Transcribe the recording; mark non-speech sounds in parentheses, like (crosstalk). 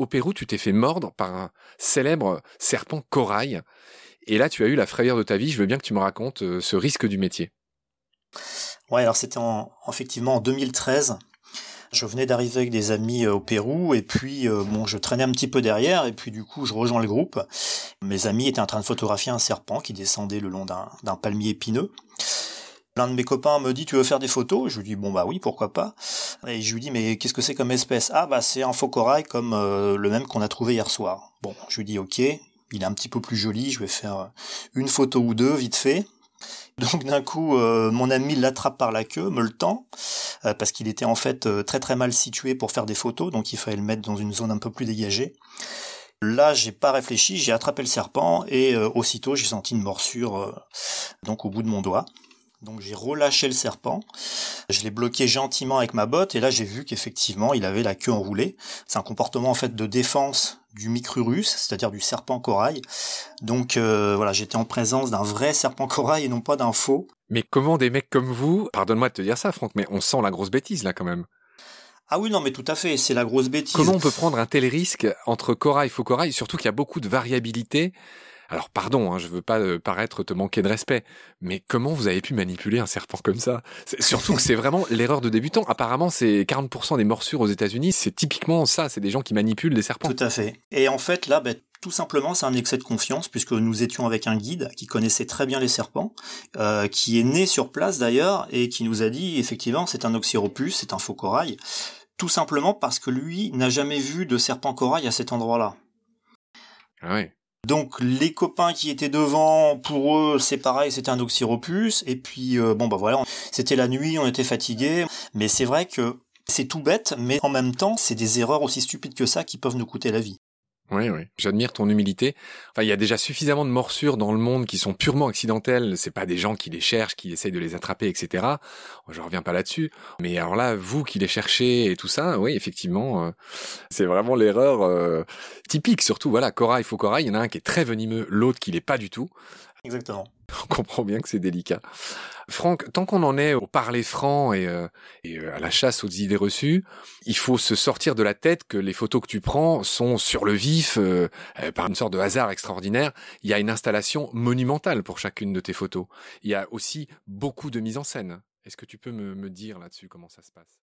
au Pérou, tu t'es fait mordre par un célèbre serpent corail. Et là, tu as eu la frayeur de ta vie. Je veux bien que tu me racontes euh, ce risque du métier. Ouais, alors c'était en, effectivement en 2013. Je venais d'arriver avec des amis euh, au Pérou et puis euh, je traînais un petit peu derrière et puis du coup je rejoins le groupe. Mes amis étaient en train de photographier un serpent qui descendait le long d'un palmier épineux. L'un de mes copains me dit tu veux faire des photos? Je lui dis bon bah oui pourquoi pas? Et je lui dis mais qu'est-ce que c'est comme espèce Ah bah c'est un faux corail comme euh, le même qu'on a trouvé hier soir. Bon je lui dis ok, il est un petit peu plus joli, je vais faire une photo ou deux vite fait. Donc d'un coup, euh, mon ami l'attrape par la queue, me le tend, euh, parce qu'il était en fait euh, très très mal situé pour faire des photos, donc il fallait le mettre dans une zone un peu plus dégagée. Là, j'ai pas réfléchi, j'ai attrapé le serpent et aussitôt j'ai senti une morsure donc au bout de mon doigt. Donc j'ai relâché le serpent, je l'ai bloqué gentiment avec ma botte et là j'ai vu qu'effectivement il avait la queue enroulée. C'est un comportement en fait de défense du micrurus, c'est-à-dire du serpent corail. Donc euh, voilà, j'étais en présence d'un vrai serpent corail et non pas d'un faux. Mais comment des mecs comme vous, pardonne-moi de te dire ça Franck, mais on sent la grosse bêtise là quand même. Ah oui, non, mais tout à fait, c'est la grosse bêtise. Comment on peut prendre un tel risque entre corail et faux corail, surtout qu'il y a beaucoup de variabilité alors pardon, hein, je veux pas euh, paraître te manquer de respect, mais comment vous avez pu manipuler un serpent comme ça? Surtout que c'est (laughs) vraiment l'erreur de débutant. Apparemment, c'est 40% des morsures aux États-Unis, c'est typiquement ça, c'est des gens qui manipulent des serpents. Tout à fait. Et en fait, là, ben, tout simplement, c'est un excès de confiance puisque nous étions avec un guide qui connaissait très bien les serpents, euh, qui est né sur place d'ailleurs et qui nous a dit effectivement c'est un oxyropus, c'est un faux corail, tout simplement parce que lui n'a jamais vu de serpent corail à cet endroit-là. Ah ouais. Donc les copains qui étaient devant, pour eux c'est pareil, c'était un oxyropus. Et puis euh, bon bah voilà, c'était la nuit, on était fatigués. Mais c'est vrai que c'est tout bête, mais en même temps c'est des erreurs aussi stupides que ça qui peuvent nous coûter la vie. Oui, oui. J'admire ton humilité. Enfin, il y a déjà suffisamment de morsures dans le monde qui sont purement accidentelles. C'est pas des gens qui les cherchent, qui essayent de les attraper, etc. Je reviens pas là-dessus. Mais alors là, vous qui les cherchez et tout ça, oui, effectivement, euh, c'est vraiment l'erreur euh, typique. Surtout, voilà, corail, faux corail. Il y en a un qui est très venimeux, l'autre qui l'est pas du tout. Exactement. (laughs) On comprend bien que c'est délicat. Franck, tant qu'on en est au parler franc et, euh, euh, à la chasse aux idées reçues, il faut se sortir de la tête que les photos que tu prends sont sur le vif, euh, par une sorte de hasard extraordinaire. Il y a une installation monumentale pour chacune de tes photos. Il y a aussi beaucoup de mise en scène. Est-ce que tu peux me dire là-dessus comment ça se passe?